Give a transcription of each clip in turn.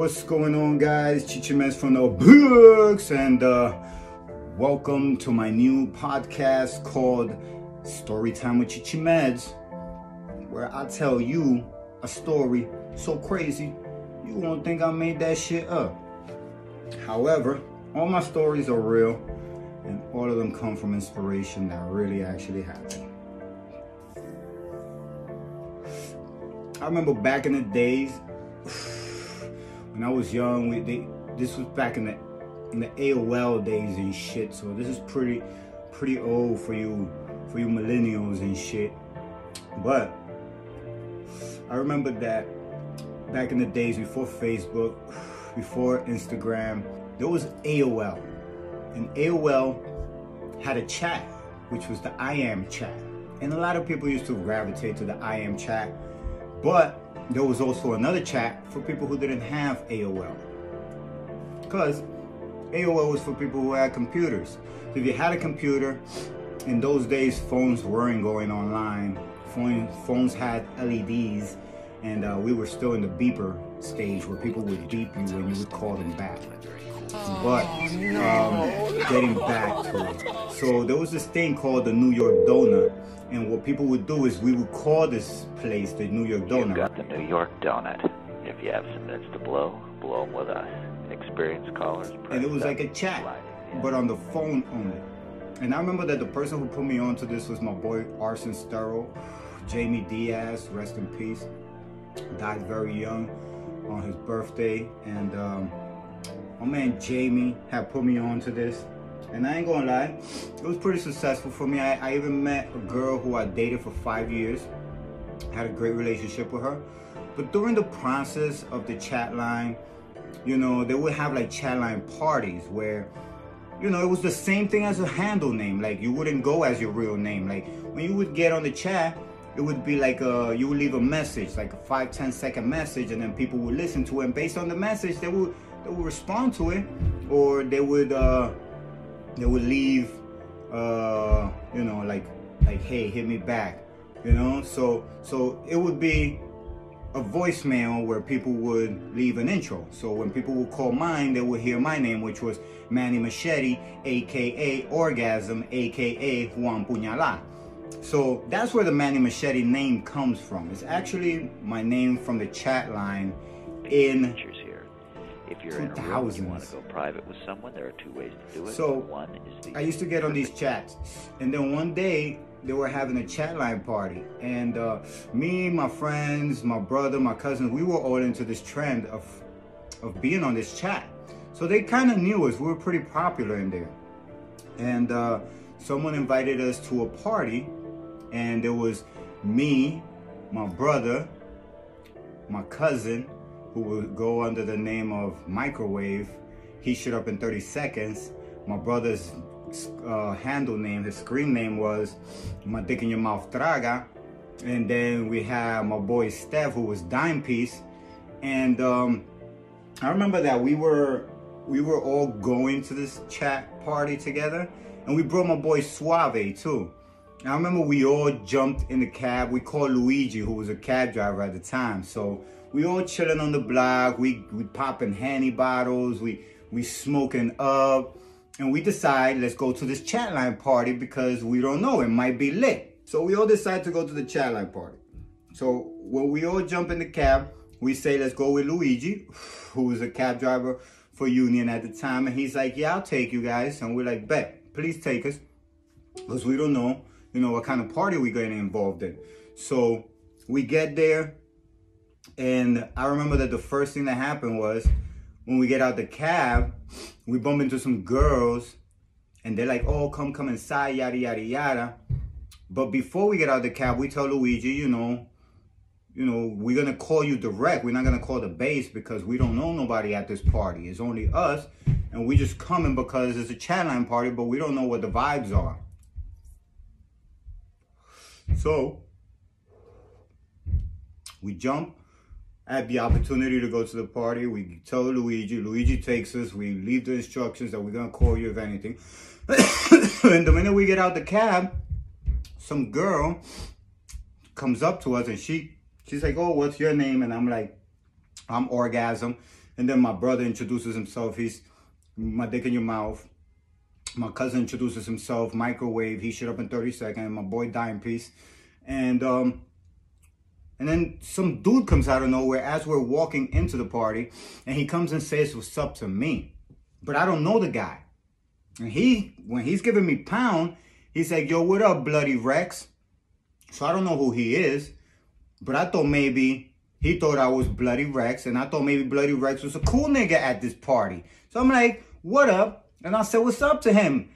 What's going on guys? Chichimez from the books and uh, welcome to my new podcast called Storytime with Chichimez where I tell you a story so crazy you won't think I made that shit up. However, all my stories are real and all of them come from inspiration that really actually happened. I remember back in the days when I was young, we, they, this was back in the in the AOL days and shit. So this is pretty pretty old for you for you millennials and shit. But I remember that back in the days before Facebook, before Instagram, there was AOL. And AOL had a chat, which was the I am chat. And a lot of people used to gravitate to the I am chat. But there was also another chat for people who didn't have AOL. Because AOL was for people who had computers. So if you had a computer, in those days phones weren't going online. Phone, phones had LEDs and uh, we were still in the beeper stage where people would beep you when you would call them back. But um, getting back to it. So there was this thing called the New York Donut and what people would do is we would call this place the New York Donut. You've got the New York Donut. If you have some minutes to blow, blow them with us. Experienced callers. And it was like a chat, but on the phone only. And I remember that the person who put me onto this was my boy Arson Sterro, Jamie Diaz, rest in peace. Died very young on his birthday. And um, my man Jamie had put me onto this. And I ain't gonna lie, it was pretty successful for me. I, I even met a girl who I dated for five years. Had a great relationship with her. But during the process of the chat line, you know, they would have like chat line parties where, you know, it was the same thing as a handle name. Like you wouldn't go as your real name. Like when you would get on the chat, it would be like a, you would leave a message, like a five, 10 second message, and then people would listen to it. And based on the message, they would they would respond to it, or they would uh, they would leave, uh, you know, like like hey, hit me back, you know. So so it would be a voicemail where people would leave an intro. So when people would call mine, they would hear my name, which was Manny Machete, aka Orgasm, aka Juan Puñala. So that's where the Manny Machete name comes from. It's actually my name from the chat line in if you're in a room and you want to go private with someone, there are two ways to do it. So one is the I used to get on these chats, and then one day they were having a chat line party, and uh, me, my friends, my brother, my cousins, we were all into this trend of of being on this chat. So they kind of knew us. We were pretty popular in there, and uh, someone invited us to a party, and there was me, my brother, my cousin, who would go under the name of Microwave. He showed up in 30 seconds. My brother's uh, handle name, his screen name was My Dick in Your Mouth Traga. And then we had my boy Steph, who was Dime Piece. And um, I remember that we were we were all going to this chat party together. And we brought my boy Suave too. I remember we all jumped in the cab. We called Luigi, who was a cab driver at the time. So we all chilling on the block. We we popping handy bottles. We we smoking up, and we decide let's go to this chat line party because we don't know it might be lit. So we all decide to go to the chat line party. So when we all jump in the cab, we say let's go with Luigi, who was a cab driver for Union at the time, and he's like, yeah, I'll take you guys, and we're like, bet, please take us, because we don't know, you know, what kind of party we're getting involved in. So we get there and I remember that the first thing that happened was when we get out the cab, we bump into some girls and they're like, oh, come, come inside, yada, yada, yada. But before we get out the cab, we tell Luigi, you know, you know, we're gonna call you direct. We're not gonna call the base because we don't know nobody at this party. It's only us, and we just coming because it's a chat line party, but we don't know what the vibes are. So we jump at the opportunity to go to the party. We tell Luigi. Luigi takes us. We leave the instructions that we're to call you if anything. and the minute we get out the cab, some girl comes up to us and she she's like, oh, what's your name? And I'm like, I'm Orgasm. And then my brother introduces himself. He's my dick in your mouth. My cousin introduces himself. Microwave. He shit up in 30 seconds. My boy Dime Piece. And um, and then some dude comes out of nowhere as we're walking into the party, and he comes and says what's up to me. But I don't know the guy. And he, when he's giving me pound, he's like, yo, what up, Bloody Rex? So I don't know who he is, but I thought maybe he thought I was Bloody Rex, and I thought maybe Bloody Rex was a cool nigga at this party. So I'm like, what up? And I said, what's up to him?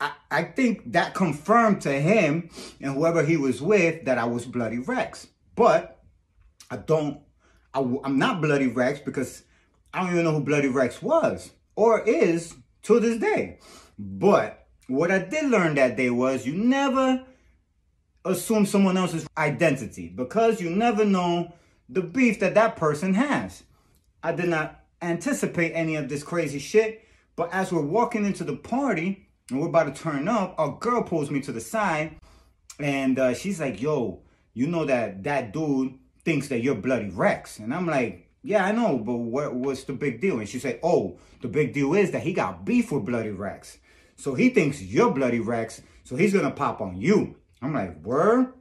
I, I think that confirmed to him and whoever he was with that I was Bloody Rex. But I don't, I, I'm not Bloody Rex because I don't even know who Bloody Rex was or is to this day. But what I did learn that day was you never assume someone else's identity because you never know the beef that that person has. I did not anticipate any of this crazy shit, but as we're walking into the party and we're about to turn up, a girl pulls me to the side and uh, she's like, yo, you know that that dude thinks that you're Bloody Rex. And I'm like, yeah, I know, but what, what's the big deal? And she said, oh, the big deal is that he got beef with Bloody Rex. So he thinks you're Bloody Rex, so he's gonna pop on you. I'm like, word?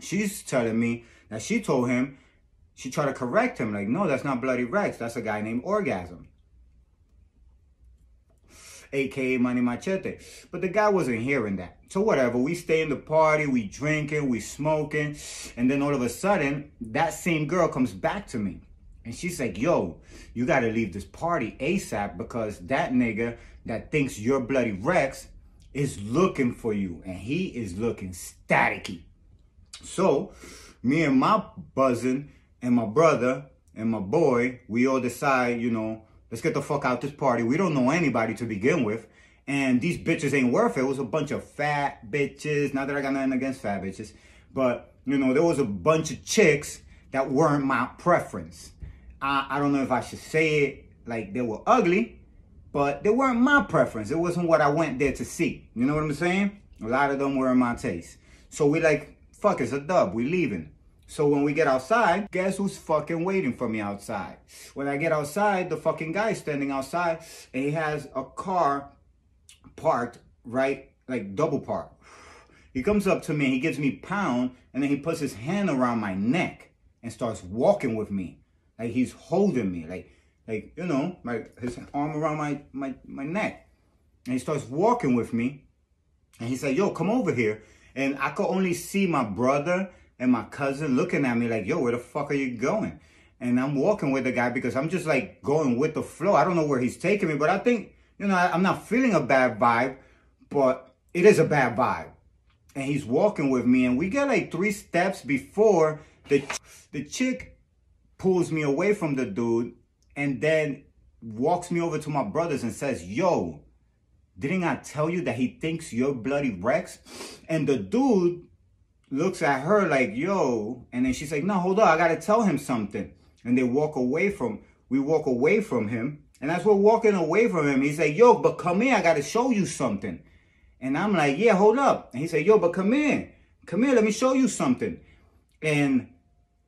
She's telling me that she told him, she tried to correct him, like, no, that's not Bloody Rex, that's a guy named Orgasm. AKA Manny Machete. But the guy wasn't hearing that. So whatever, we stay in the party, we drinking, we smoking, and then all of a sudden, that same girl comes back to me. And she's like, yo, you gotta leave this party ASAP because that nigga that thinks you're bloody Rex is looking for you. And he is looking staticky. So, me and my buzzing and my brother and my boy, we all decide, you know, let's get the fuck out this party. We don't know anybody to begin with. And these bitches ain't worth it. It was a bunch of fat bitches. Not that I got nothing against fat bitches. But, you know, there was a bunch of chicks that weren't my preference. I, I don't know if I should say it like they were ugly, but they weren't my preference. It wasn't what I went there to see. You know what I'm saying? A lot of them were in my taste. So we like, fuck, it's a dub. We leaving. So when we get outside, guess who's fucking waiting for me outside? When I get outside, the fucking guy's standing outside and he has a car parked right, like double parked. He comes up to me, he gives me pound, and then he puts his hand around my neck and starts walking with me. Like he's holding me, like, like you know, like his arm around my my my neck, and he starts walking with me, and he said, "Yo, come over here." And I could only see my brother and my cousin looking at me like, "Yo, where the fuck are you going?" And I'm walking with the guy because I'm just like going with the flow. I don't know where he's taking me, but I think you know I, I'm not feeling a bad vibe, but it is a bad vibe. And he's walking with me, and we get like three steps before the the chick pulls me away from the dude and then walks me over to my brothers and says, Yo, didn't I tell you that he thinks you're bloody Rex? And the dude looks at her like, Yo, and then she's like, No, hold on, I gotta tell him something. And they walk away from, we walk away from him. And as we're walking away from him, he's like, Yo, but come here, I gotta show you something. And I'm like, Yeah, hold up. And he said, Yo, but come here. Come here, let me show you something. And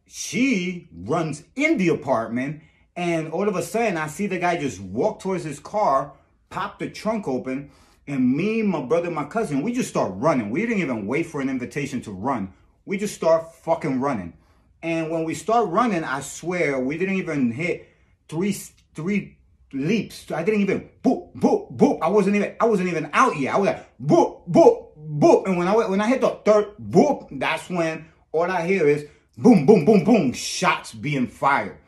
she runs in the apartment and all of a sudden I see the guy just walk towards his car, pop the trunk open, and me, my brother, my cousin, we just start running. We didn't even wait for an invitation to run. We just start fucking running. And when we start running, I swear we didn't even hit three three leaps. I didn't even boop boop boop. I wasn't even I wasn't even out yet. I was like boop boop boop. And when I when I hit the third boop, that's when all I hear is boom, boom, boom, boom, shots being fired.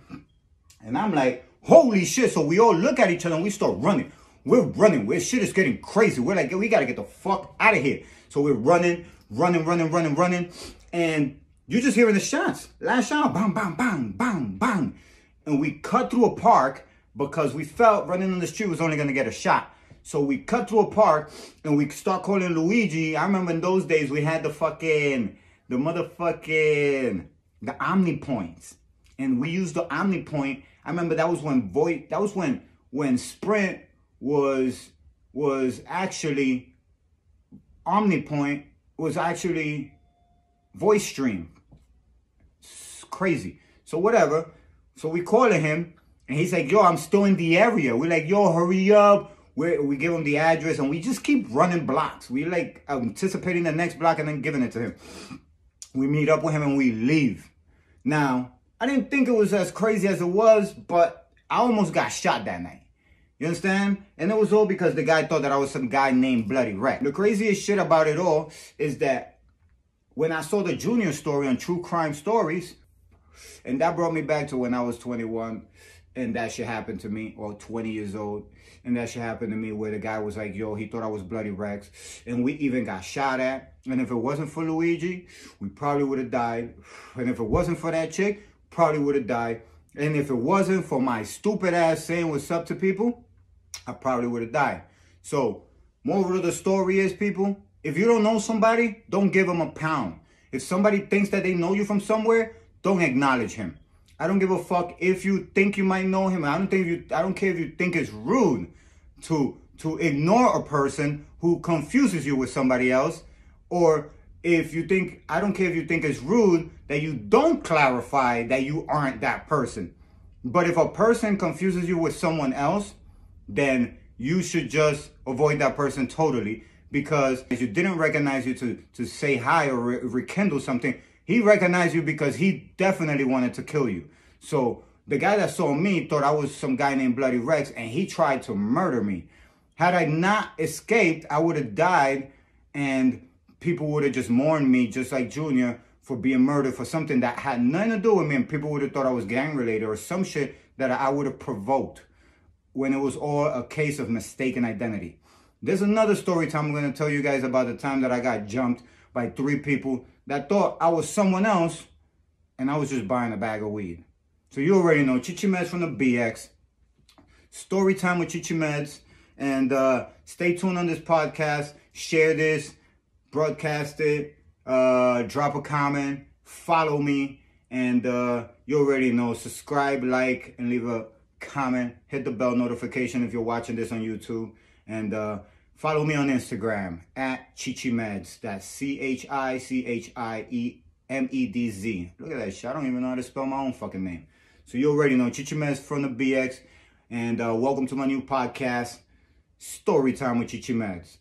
And I'm like, holy shit. So we all look at each other and we start running. We're running. We're shit is getting crazy. We're like, we gotta get the fuck out of here. So we're running, running, running, running, running. And you're just hearing the shots. Last shot, bang, bang, bang, bang, bang. And we cut through a park because we felt running on the street was only gonna get a shot. So we cut through a park and we start calling Luigi. I remember in those days we had the fucking, the motherfucking, the Omnipoints. And we used the Omnipoint. I remember that was when Voice that was when when Sprint was was actually Omnipoint was actually VoiceStream. It's crazy. So whatever. So we calling him And he's like, yo, I'm still in the area. We're like, yo, hurry up. we we give him the address and we just keep running blocks. We like anticipating the next block and then giving it to him. We meet up with him and we leave. Now, I didn't think it was as crazy as it was, but I almost got shot that night. You understand? And it was all because the guy thought that I was some guy named Bloody Rex. The craziest shit about it all is that when I saw the Junior story on True Crime Stories, and that brought me back to when I was 21 and that shit happened to me, or 20 years old, and that shit happened to me where the guy was like, yo, he thought I was Bloody Rex, and we even got shot at. And if it wasn't for Luigi, we probably would have died. And if it wasn't for that chick, probably would have died. And if it wasn't for my stupid ass saying what's up to people, I probably would have died. So, moral of the story is, people, if you don't know somebody, don't give them a pound. If somebody thinks that they know you from somewhere, don't acknowledge him. I don't give a fuck if you think you might know him. I don't think you I don't care if you think it's rude to to ignore a person who confuses you with somebody else or if you think I don't care if you think it's rude that you don't clarify that you aren't that person. But if a person confuses you with someone else, then you should just avoid that person totally because if you didn't recognize you to, to say hi or re- rekindle something. He recognized you because he definitely wanted to kill you. So the guy that saw me thought I was some guy named Bloody Rex and he tried to murder me. Had I not escaped, I would have died and people would have just mourned me just like Junior for being murdered for something that had nothing to do with me and people would have thought I was gang related or some shit that I would have provoked when it was all a case of mistaken identity. There's another story time I'm going to tell you guys about the time that I got jumped by three people that thought I was someone else and I was just buying a bag of weed. So you already know Chichi Meds from the BX. Story time with Chichi Meds. And uh, stay tuned on this podcast. Share this, broadcast it, uh, drop a comment, follow me. And uh, you already know, subscribe, like, and leave a comment, hit the bell notification if you're watching this on YouTube, and uh, follow me on Instagram at Chichimeds. That's C H I C H I E M E D Z. Look at that shit. I don't even know how to spell my own fucking name. So you already know Chichimeds from the BX, and uh, welcome to my new podcast, Story Time with Chichimeds.